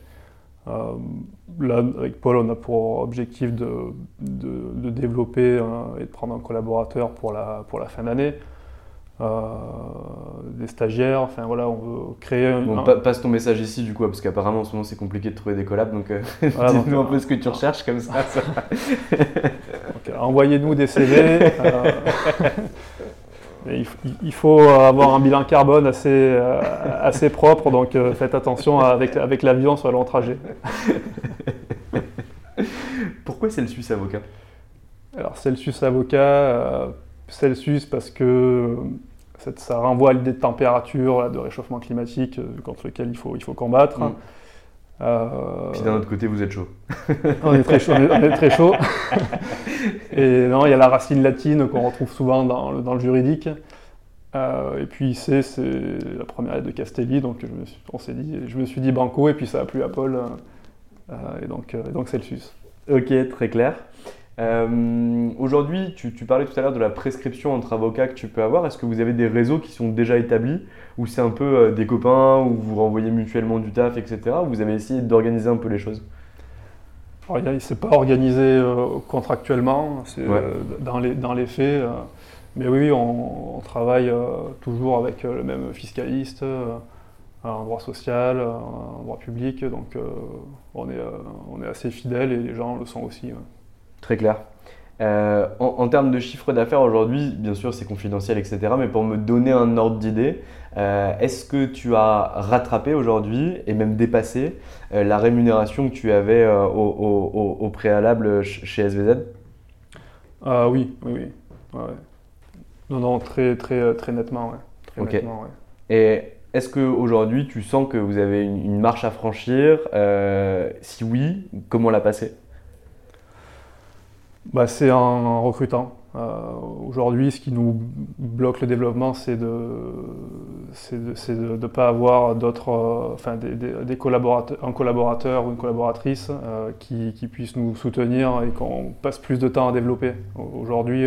Speaker 3: Là, avec Paul, on a pour objectif de, de, développer et de prendre un collaborateur pour la, pour la fin d'année. des stagiaires, enfin voilà, on veut créer
Speaker 2: un... passe ton message ici du coup, parce qu'apparemment en ce moment c'est compliqué de trouver des collabs, donc dis-nous un peu ce que tu recherches comme ça.
Speaker 3: envoyez-nous des CV. Euh, il, faut avoir un bilan carbone assez, euh, assez propre, donc euh, faites attention avec, avec l'avion sur le long trajet.
Speaker 2: Pourquoi Celsius Avocat?
Speaker 3: Alors Celsius Avocat, Celsius parce que ça, renvoie à l'idée de température, de réchauffement climatique contre lequel il faut, il faut combattre. Mm.
Speaker 2: Euh... Puis d'un autre côté, vous êtes chaud.
Speaker 3: on est très chaud. On est, très chaud. et non, il y a la racine latine qu'on retrouve souvent dans le, dans le juridique. Euh, et puis c'est la première lettre de Castelli, donc je me suis, on s'est dit, je me suis dit Banco, et puis ça a plu à Paul, euh, et donc, euh, donc Celsius.
Speaker 2: Ok, très clair. Euh, aujourd'hui, tu, parlais tout à l'heure de la prescription entre avocats que tu peux avoir. Est-ce que vous avez des réseaux qui sont déjà établis ou c'est un peu euh, des copains où vous renvoyez mutuellement du taf, etc. Ou vous avez essayé d'organiser un peu les choses?
Speaker 3: C'est pas organisé euh, contractuellement, c'est dans, les, dans les faits. mais oui, on, travaille toujours avec le même fiscaliste en droit social, en droit public. Donc on, est, on est assez fidèles et les gens le sont aussi.
Speaker 2: Très clair. Euh, en, termes de chiffre d'affaires aujourd'hui, bien sûr c'est confidentiel, etc. Mais pour me donner un ordre d'idée, euh, est-ce que tu as rattrapé aujourd'hui et même dépassé euh, la rémunération que tu avais au, préalable chez SVZ
Speaker 3: ah, Oui, oui, oui. Non, non, très, très, très nettement. Très nettement
Speaker 2: Et est-ce qu'aujourd'hui tu sens que vous avez une, une marche à franchir? Si oui, comment la passer
Speaker 3: bah, C'est en, recrutant. Euh, aujourd'hui, ce qui nous bloque le développement, c'est de ne pas avoir d'autres, euh, enfin, des, collaborateurs, un collaborateur ou une collaboratrice euh, qui, puisse nous soutenir et qu'on passe plus de temps à développer. Aujourd'hui,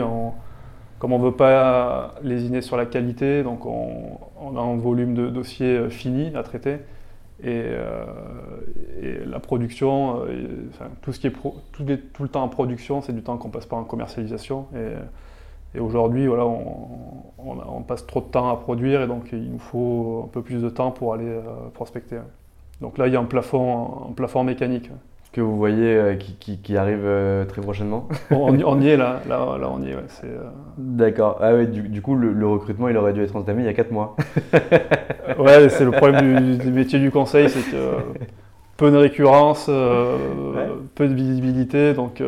Speaker 3: comme on ne veut pas lésiner sur la qualité, donc on, on a un volume de dossiers fini à traiter. Euh, et, la production, euh, tout ce qui est tout, le temps en production, c'est du temps qu'on passe pas en commercialisation. Et, aujourd'hui, voilà, on, passe trop de temps à produire et donc il nous faut un peu plus de temps pour aller euh, prospecter. Donc là, il y a un plafond, un plafond mécanique
Speaker 2: que vous voyez euh, qui, arrive euh, très prochainement
Speaker 3: on, y est là, là, on y est.
Speaker 2: Euh, D'accord. Ah ouais, du, coup, le, recrutement, il aurait dû être entamé il y a 4 mois.
Speaker 3: ouais, c'est le problème du, métier du conseil, c'est que peu de récurrence, peu de visibilité, donc,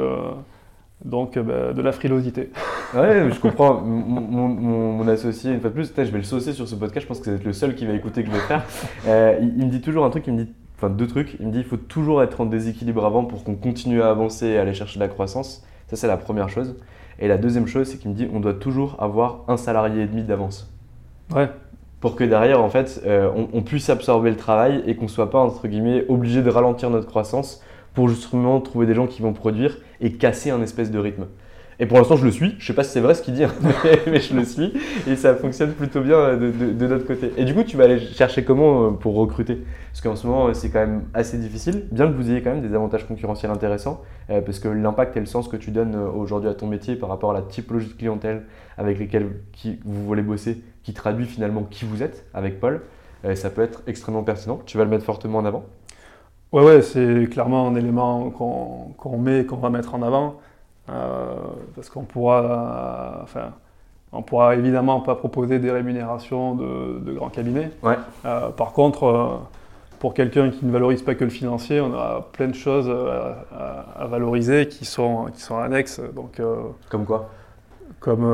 Speaker 3: donc bah, de la frilosité.
Speaker 2: ouais, je comprends. Mon, associé, une fois de plus, je vais le saucer sur ce podcast, je pense que c'est le seul qui va écouter que je vais faire. il, il me dit toujours un truc, il me dit enfin deux trucs. Il me dit il faut toujours être en déséquilibre avant pour qu'on continue à avancer et aller chercher de la croissance. Ça, c'est la première chose. Et la deuxième chose, c'est qu'il me dit on doit toujours avoir un salarié et demi d'avance.
Speaker 3: Ouais.
Speaker 2: Pour que derrière, en fait, euh, on, puisse absorber le travail et qu'on ne soit pas, entre guillemets, obligé de ralentir notre croissance pour justement trouver des gens qui vont produire et casser un espèce de rythme. Et pour l'instant, je le suis. Je sais pas si c'est vrai ce qu'il dit, mais, je le suis. Et ça fonctionne plutôt bien de, notre côté. Et du coup, tu vas aller chercher comment euh, pour recruter? Parce qu'en ce moment, c'est quand même assez difficile, bien que vous ayez quand même des avantages concurrentiels intéressants, euh, parce que l'impact et le sens que tu donnes euh, aujourd'hui à ton métier par rapport à la typologie de clientèle avec lesquelles qui, vous voulez bosser, qui traduit finalement qui vous êtes avec Paul, ça peut être extrêmement pertinent. Tu vas le mettre fortement en avant?
Speaker 3: Ouais, ouais, c'est clairement un élément qu'on met, qu'on va mettre en avant. Euh, parce qu'on pourra, enfin, on pourra évidemment pas proposer des rémunérations de, grands cabinets.
Speaker 2: Ouais.
Speaker 3: Euh, par contre, euh, pour quelqu'un qui ne valorise pas que le financier, on a plein de choses à, valoriser qui sont, qui sont annexes. Donc,
Speaker 2: comme quoi?
Speaker 3: Comme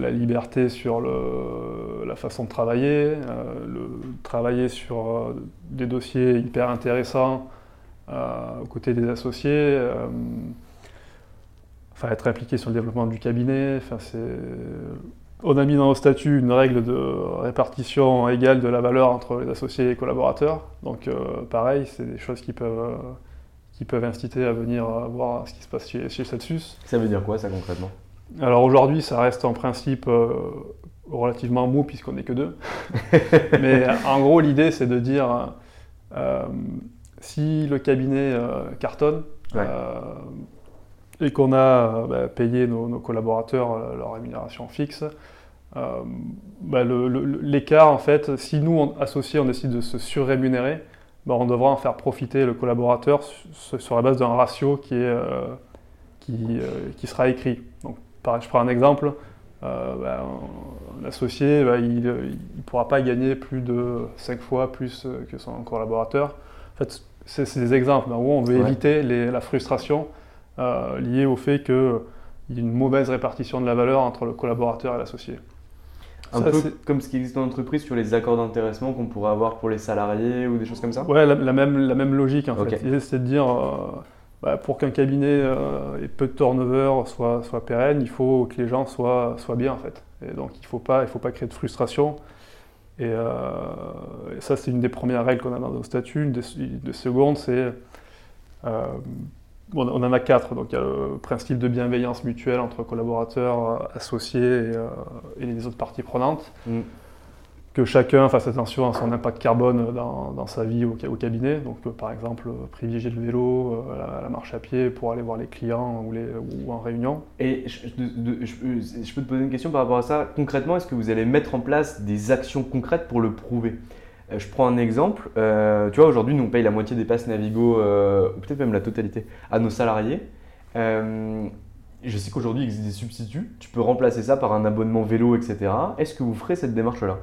Speaker 3: la liberté sur le, la façon de travailler, le, travailler sur des dossiers hyper intéressants aux côtés des associés enfin, être impliqué sur le développement du cabinet. Enfin, on a mis dans nos statuts une règle de répartition égale de la valeur entre les associés et les collaborateurs. Donc euh, pareil, c'est des choses qui peuvent, qui peuvent inciter à venir voir ce qui se passe chez, chez Celsius.
Speaker 2: Ça veut dire quoi ça concrètement?
Speaker 3: Alors aujourd'hui, ça reste en principe euh, relativement mou puisqu'on n'est que deux. Mais en gros, l'idée c'est de dire euh, si le cabinet cartonne, et qu'on a euh, bah, payé nos, collaborateurs euh, leur rémunération fixe, euh, bah, l'écart, en fait, si nous, associés, on décide de se surrémunérer, bah, on devra en faire profiter le collaborateur sur, la base d'un ratio qui, est, qui, qui, sera écrit. Donc, pareil, je prends un exemple. un associé, il ne pourra pas gagner plus de 5 fois plus que son collaborateur. En fait, c'est des exemples. où on veut éviter la frustration euh, lié au fait qu'il y ait une mauvaise répartition de la valeur entre le collaborateur et l'associé.
Speaker 2: Un peu comme ce qui existe dans l'entreprise sur les accords d'intéressement qu'on pourrait avoir pour les salariés ou des choses comme ça
Speaker 3: Ouais, la, même, la même logique en fait. L'idée c'est de dire, euh, bah, pour qu'un cabinet euh, ait peu de turnover soit, soit pérenne, il faut que les gens soient, soient bien en fait. Et donc il ne faut, pas, faut pas créer de frustration. Et, ça c'est une des premières règles qu'on a dans nos statuts. Une des, secondes c'est on en a quatre. Donc il y a le principe de bienveillance mutuelle entre collaborateurs, associés et, euh, les autres parties prenantes. Mm. Que chacun fasse attention à son impact carbone dans, sa vie au, cabinet. Donc euh, par exemple, privilégier le vélo, euh, la, marche à pied pour aller voir les clients ou, les, ou en réunion.
Speaker 2: Et je, je, peux te poser une question par rapport à ça. Concrètement, est-ce que vous allez mettre en place des actions concrètes pour le prouver? euh, je prends un exemple. Euh, tu vois, aujourd'hui, nous, on paye la moitié des passes Navigo, euh, ou peut-être même la totalité, à nos salariés. je sais qu'aujourd'hui, il existe des substituts. Tu peux remplacer ça par un abonnement vélo, etc. Est-ce que vous ferez cette démarche-là?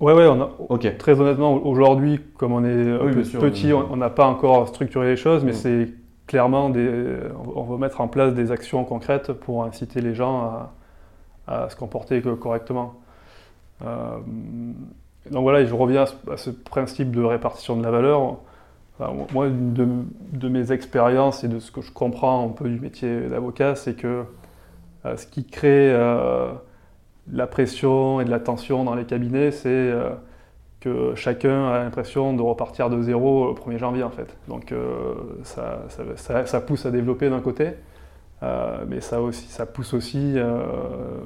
Speaker 3: Ouais, ouais, on a, très honnêtement, aujourd'hui, comme on est petit, on n'a pas encore structuré les choses, mais mm. c'est clairement, des, on va mettre en place des actions concrètes pour inciter les gens à, se comporter correctement. Donc voilà, je reviens à ce principe de répartition de la valeur. moi, de, mes expériences et de ce que je comprends un peu du métier d'avocat, c'est que euh, ce qui crée euh, la pression et de la tension dans les cabinets, c'est euh, que chacun a l'impression de repartir de zéro le 1er janvier en fait. Donc ça, ça, pousse à développer d'un côté, euh, mais ça, aussi, ça pousse aussi, euh,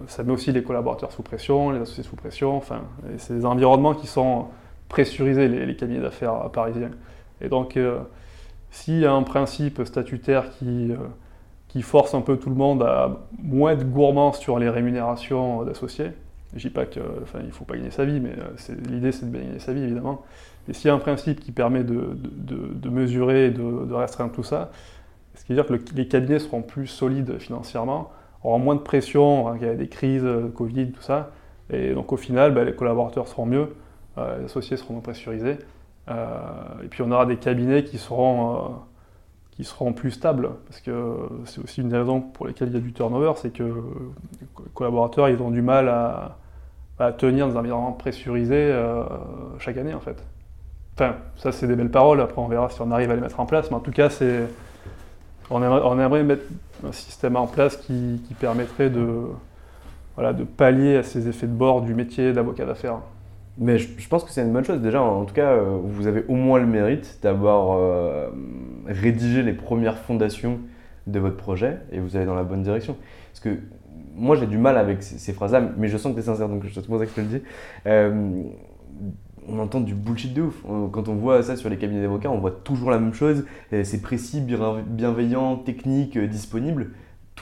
Speaker 3: ça met aussi les collaborateurs sous pression, les associés sous pression. Enfin, c'est des environnements qui sont pressurisés, les, cabinets d'affaires parisiens. Et donc, euh, s'il y a un principe statutaire qui, qui force un peu tout le monde à moins être gourmand sur les rémunérations d'associés, je dis pas qu'il ne faut pas gagner sa vie, mais l'idée c'est de gagner sa vie évidemment. Et s'il y a un principe qui permet de, de, de mesurer et de, restreindre tout ça, ce qui veut dire que les cabinets seront plus solides financièrement, auront moins de pression, hein, il y a des crises, euh, Covid, tout ça. Et donc au final, bah, les collaborateurs seront mieux, euh, les associés seront moins pressurisés. Euh, et puis on aura des cabinets qui seront, qui seront plus stables. Parce que c'est aussi une des raisons pour lesquelles il y a du turnover, c'est que les collaborateurs ils ont du mal à, tenir dans un environnement pressurisé chaque année en fait. Enfin, ça c'est des belles paroles, après on verra si on arrive à les mettre en place, mais en tout cas c'est on aimerait, mettre un système en place qui, permettrait de, voilà, de pallier à ces effets de bord du métier d'avocat d'affaires.
Speaker 2: Mais je, pense que c'est une bonne chose. Déjà, en tout cas, euh, vous avez au moins le mérite d'avoir euh, rédigé les premières fondations de votre projet et vous allez dans la bonne direction. Parce que moi, j'ai du mal avec ces, phrases-là, mais je sens que tu es sincère, donc c'est pour ça que je te le dis. Euh, on entend du bullshit de ouf. Quand on voit ça sur les cabinets d'avocats, on voit toujours la même chose. C'est précis, bienveillant, technique, euh, disponible.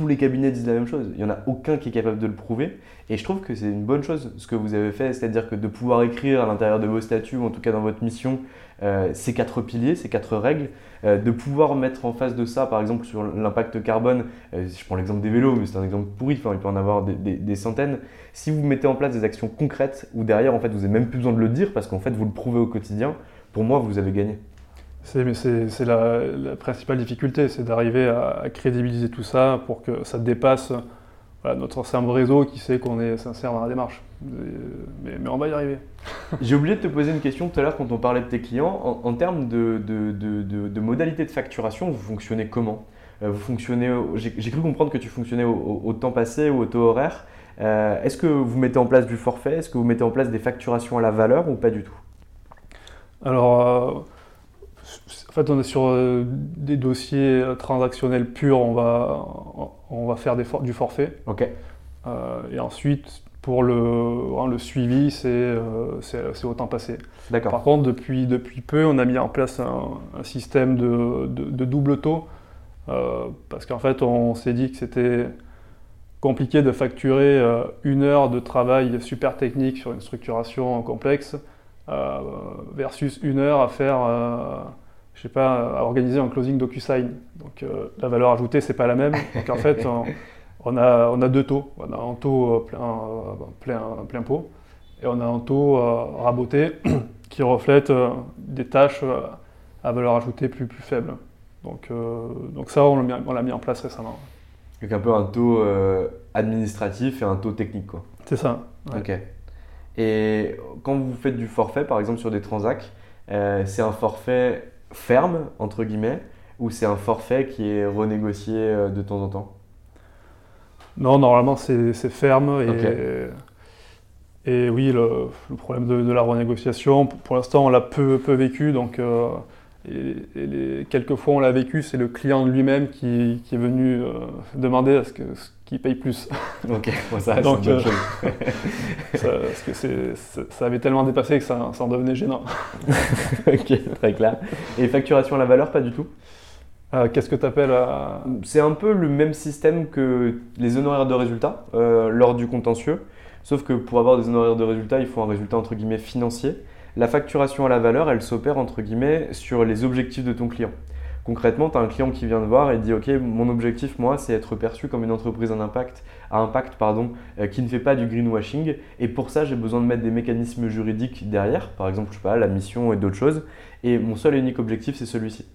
Speaker 2: Tous les cabinets disent la même chose. Il n'y en a aucun qui est capable de le prouver. Et je trouve que c'est une bonne chose ce que vous avez fait, c'est-à-dire que de pouvoir écrire à l'intérieur de vos statuts, ou en tout cas dans votre mission, euh, ces quatre piliers, ces quatre règles, euh, de pouvoir mettre en face de ça, par exemple sur l'impact carbone, euh, je prends l'exemple des vélos, mais c'est un exemple pourri, enfin, il peut en avoir des, centaines. Si vous mettez en place des actions concrètes, ou derrière, en fait, vous n'avez même plus besoin de le dire, parce qu'en fait, vous le prouvez au quotidien, pour moi, vous avez gagné.
Speaker 3: C'est la, la, principale difficulté, c'est d'arriver à, crédibiliser tout ça pour que ça dépasse notre simple réseau qui sait qu'on est sincère dans la démarche. Mais, on va y arriver.
Speaker 2: J'ai oublié de te poser une question tout à l'heure quand on parlait de tes clients. En, termes de, de, modalités de facturation, vous fonctionnez comment? Euh, vous fonctionnez, J'ai cru comprendre que tu fonctionnais au, temps passé ou au taux horaire. Euh, est-ce que vous mettez en place du forfait? Est-ce que vous mettez en place des facturations à la valeur ou pas du tout?
Speaker 3: Alors, euh, en fait, on est sur des dossiers transactionnels purs. On va, on va faire du forfait.
Speaker 2: Ok.
Speaker 3: et ensuite, pour le, hein, le suivi, euh, c'est au temps passé. Par contre, depuis, depuis peu, on a mis en place un, système de, de, double taux, euh, parce qu'en fait, on s'est dit que c'était compliqué de facturer euh, une heure de travail super technique sur une structuration complexe, versus une heure à faire, je sais pas, à organiser un closing DocuSign. Donc la valeur ajoutée, c'est pas la même. Donc en fait, on a, on a deux taux. On a un taux euh, plein, euh, plein, plein pot et on a un taux euh, raboté qui reflète des tâches à valeur ajoutée plus, plus faible. Donc, donc ça, on l'a mis, en place récemment.
Speaker 2: Donc un peu un taux administratif et un taux technique. quoi.
Speaker 3: C'est ça.
Speaker 2: Ok. Et quand vous faites du forfait, par exemple sur des transacts, c'est un forfait ferme, entre guillemets, ou c'est un forfait qui est renégocié de temps en temps?
Speaker 3: Non, normalement c'est ferme. Et, et oui, le, problème de, la renégociation, pour, l'instant on l'a peu, peu vécu. Donc, euh, et, les quelques fois on l'a vécu, c'est le client lui-même qui, est venu euh, demander à ce qu'il paye plus.
Speaker 2: Ok, ça Donc,
Speaker 3: euh, ça, parce que ça avait tellement dépassé que ça, ça en devenait gênant.
Speaker 2: ok, très clair. Et facturation à la valeur, pas du tout?
Speaker 3: Euh, qu'est-ce que tu appelles
Speaker 2: C'est un peu le même système que les honoraires de résultat euh, lors du contentieux, sauf que pour avoir des honoraires de résultat, il faut un résultat entre guillemets financier. La facturation à la valeur, elle s'opère entre guillemets sur les objectifs de ton client. Concrètement, tu as un client qui vient te voir et dit Ok, mon objectif, moi, c'est être perçu comme une entreprise à impact, à impact pardon, euh, qui ne fait pas du greenwashing. Et pour ça, j'ai besoin de mettre des mécanismes juridiques derrière, par exemple, je sais pas, la mission et d'autres choses. Et mon seul et unique objectif, c'est celui-ci.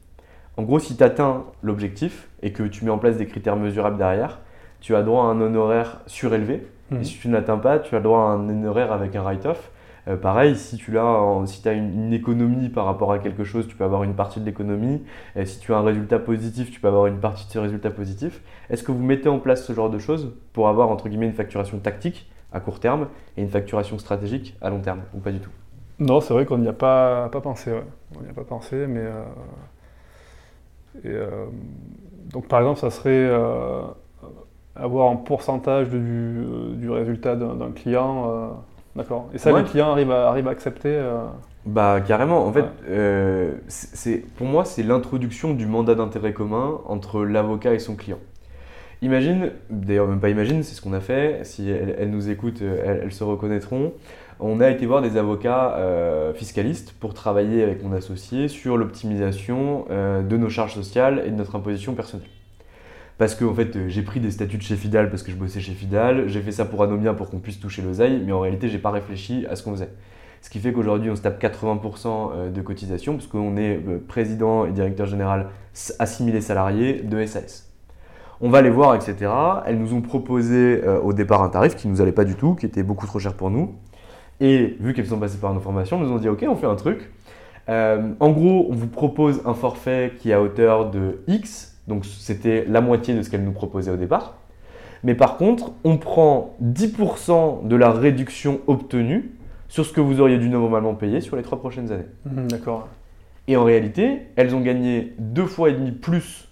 Speaker 2: En gros, si tu atteins l'objectif et que tu mets en place des critères mesurables derrière, tu as droit à un honoraire surélevé. Et mhm. si tu n'atteins pas, tu as droit à un honoraire avec un write-off. Euh, pareil, si tu as, une, économie par rapport à quelque chose, tu peux avoir une partie de l'économie. si tu as un résultat positif, tu peux avoir une partie de ce résultat positif. Est-ce que vous mettez en place ce genre de choses pour avoir entre guillemets une facturation tactique à court terme et une facturation stratégique à long terme ou pas du tout?
Speaker 3: Non, c'est vrai qu'on n'y a pas, pas pensé. On n'y a pas pensé, mais euh, euh, donc par exemple, ça serait euh, avoir un pourcentage du, résultat d'un client. D'accord. Et ça, les clients arrivent à, à accepter
Speaker 2: Bah carrément. En fait, c'est pour moi, c'est l'introduction du mandat d'intérêt commun entre l'avocat et son client. Imagine, d'ailleurs même pas imagine, c'est ce qu'on a fait. Si elles, nous écoutent, elles, se reconnaîtront on a été voir des avocats euh, fiscalistes pour travailler avec mon associé sur l'optimisation euh, de nos charges sociales et de notre imposition personnelle. Parce que en fait, euh, j'ai pris des statuts de chez Fidal parce que je bossais chez Fidal, j'ai fait ça pour Anomia pour qu'on puisse toucher l'oseille, mais en réalité, j'ai pas réfléchi à ce qu'on faisait. Ce qui fait qu'aujourd'hui, on se tape 80% de cotisation parce qu'on est président et directeur général assimilé salarié de SAS. On va les voir, etc. Elles nous ont proposé au départ un tarif qui nous allait pas du tout, qui était beaucoup trop cher pour nous. Et vu qu'elles sont passées par nos formations, nous ont dit ok, on fait un truc. Euh, en gros, on vous propose un forfait qui est à hauteur de X, donc c'était la moitié de ce qu'elle nous proposait au départ. Mais par contre, on prend 10% de la réduction obtenue sur ce que vous auriez dû normalement payer sur les trois prochaines années.
Speaker 3: Mhm, d'accord.
Speaker 2: Et en réalité, elles ont gagné deux fois et demi plus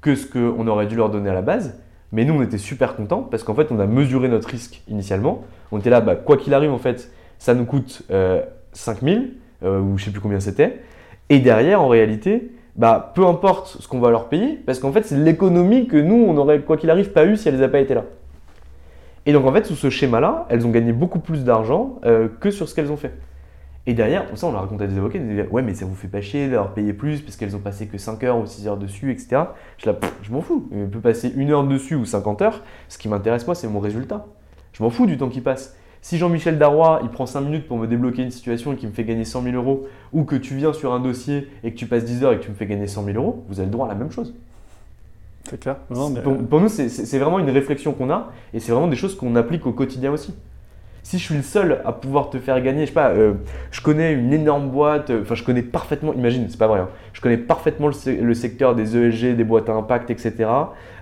Speaker 2: que ce qu'on aurait dû leur donner à la base. Mais nous, on était super contents parce qu'en fait, on a mesuré notre risque initialement. On était là, bah, quoi qu'il arrive, en fait, ça nous coûte euh, 5000 euh, ou je sais plus combien c'était. Et derrière, en réalité, bah, peu importe ce qu'on va leur payer, parce qu'en fait, c'est l'économie que nous, on aurait, quoi qu'il arrive, pas eu si elles n'avaient pas été là. Et donc, en fait, sous ce schéma-là, elles ont gagné beaucoup plus d'argent euh, que sur ce qu'elles ont fait. Et derrière, ça, on l'a raconté à des avocats, ils disaient Ouais, mais ça vous fait pas chier de leur payer plus parce qu'elles ont passé que 5 heures ou 6 heures dessus, etc. Je, pff, je m'en fous. On peut passer une heure dessus ou 50 heures. Ce qui m'intéresse, moi, c'est mon résultat. Je m'en fous du temps qui passe. Si Jean-Michel Darrois, il prend 5 minutes pour me débloquer une situation et qui me fait gagner 100 000 euros, ou que tu viens sur un dossier et que tu passes 10 heures et que tu me fais gagner 100 000 euros, vous avez le droit à la même chose.
Speaker 3: C'est clair. Non, mais-
Speaker 2: Pour, pour nous, c'est vraiment une réflexion qu'on a et c'est vraiment des choses qu'on applique au quotidien aussi. Si je suis le seul à pouvoir te faire gagner, je sais pas, euh, je connais une énorme boîte, euh, enfin je connais parfaitement, imagine, c'est pas vrai, hein, je connais parfaitement le, se- le secteur des ESG, des boîtes à impact, etc.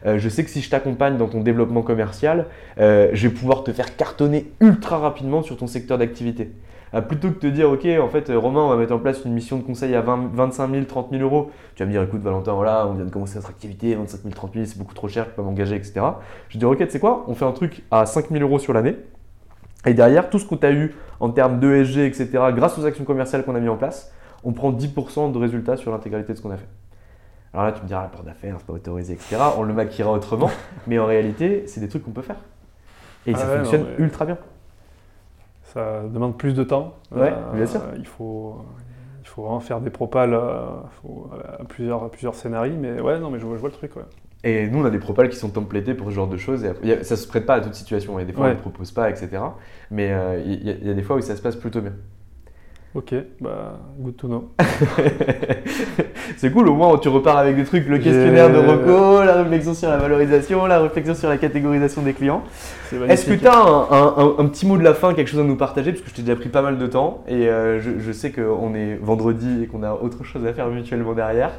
Speaker 2: Euh, je sais que si je t'accompagne dans ton développement commercial, je vais pouvoir te faire cartonner ultra rapidement sur ton secteur d'activité. Plutôt que de te dire, ok, en fait, Romain, on va mettre en place une mission de conseil à 20 25 000, 30 000 euros. Tu vas me dire, écoute, Valentin, voilà, on vient de commencer notre activité, 25 000, 30 000, c'est beaucoup trop cher, je peux pas m'engager, etc. Je vais dire, ok, tu sais quoi, on fait un truc à 5 000 euros sur l'année. Et derrière, tout ce que tu as eu en termes d'ESG, etc., grâce aux actions commerciales qu'on a mis en place, on prend 10% de résultats sur l'intégralité de ce qu'on a fait. Alors là, tu me diras, la porte d'affaires, c'est pas autorisé, etc. On le maquillera autrement. mais en réalité, c'est des trucs qu'on peut faire. Et
Speaker 3: Ah
Speaker 2: ça
Speaker 3: ouais,
Speaker 2: fonctionne
Speaker 3: non,
Speaker 2: ultra bien.
Speaker 3: Ça demande plus de temps. Euh,
Speaker 2: Ouais, bien sûr.
Speaker 3: Il faut, il faut vraiment faire des propales euh, faut, euh, à plusieurs, à plusieurs scénarios. Mais ouais, non, mais je vois, je vois le truc. Ouais.
Speaker 2: Et nous, on a des propals qui sont templétés pour ce genre de choses. Et a- ça se prête pas à toute situation. A des fois, on
Speaker 3: Ouais.
Speaker 2: ne propose pas, etc. Mais euh, il y, a- il y a des fois où ça se passe plutôt bien.
Speaker 3: Ok, bah, good to know.
Speaker 2: c'est cool, au moins tu repars avec des trucs, le questionnaire de reco, la réflexion sur la valorisation, la réflexion sur la catégorisation des clients. Est-ce que tu as un, un- un- un petit mot de la fin, quelque chose à nous partager? Parce que je t'ai déjà pris pas mal de temps et euh, je, je sais qu'on est vendredi et qu'on a autre chose à faire mutuellement derrière.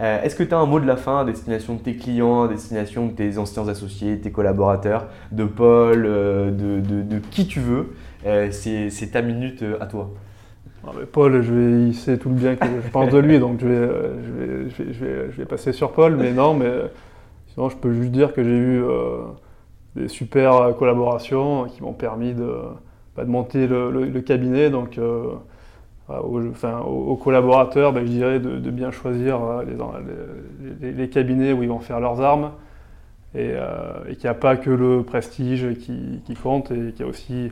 Speaker 2: Euh, Est-ce que tu as un mot de la fin à destination de tes clients, à destination de tes anciens associés, tes collaborateurs, de Paul, euh, de, de- de qui tu veux Euh, C'est ta minute à toi.
Speaker 3: Paul, je vais, il sait tout le bien que je pense de lui, donc je vais, je vais, je vais, je vais, passer sur Paul. Mais non, mais sinon, je peux juste dire que j'ai eu des super collaborations qui m'ont permis de, bah, de monter le, cabinet. Donc, aux, collaborateurs, bah, je dirais de, bien choisir euh, les, cabinets où ils vont faire leurs armes. Et, euh, qu'il n'y a pas que le prestige qui, compte, et qu'il y a aussi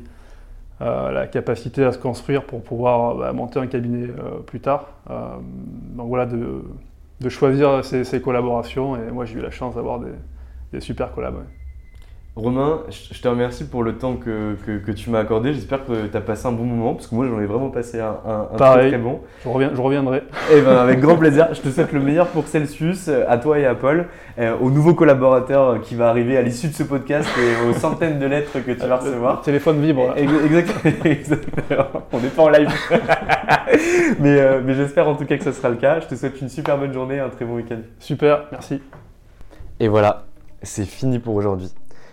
Speaker 3: euh, la capacité à se construire pour pouvoir bah, monter un cabinet plus tard. Donc voilà, de, choisir ses, ses collaborations. Et moi, j'ai eu la chance d'avoir des, super collabs.
Speaker 2: Romain, je te remercie pour le temps que, que- que tu m'as accordé. J'espère que tu as passé un bon moment, parce que moi j'en ai vraiment passé un, un- un très
Speaker 3: Pareil.
Speaker 2: très bon.
Speaker 3: Je, reviens, je reviendrai.
Speaker 2: Et ben avec grand plaisir, je te souhaite le meilleur pour Celsius, à toi et à Paul, euh, aux nouveaux collaborateurs euh, qui va arriver à l'issue de ce podcast et aux centaines de lettres que tu vas
Speaker 3: Le
Speaker 2: recevoir.
Speaker 3: téléphone vibre.
Speaker 2: exactement. On n'est pas en live. mais euh, mais j'espère en tout cas que ce sera le cas. Je te souhaite une super bonne journée, un très bon week-end.
Speaker 3: Super, merci.
Speaker 2: Et voilà, c'est fini pour aujourd'hui.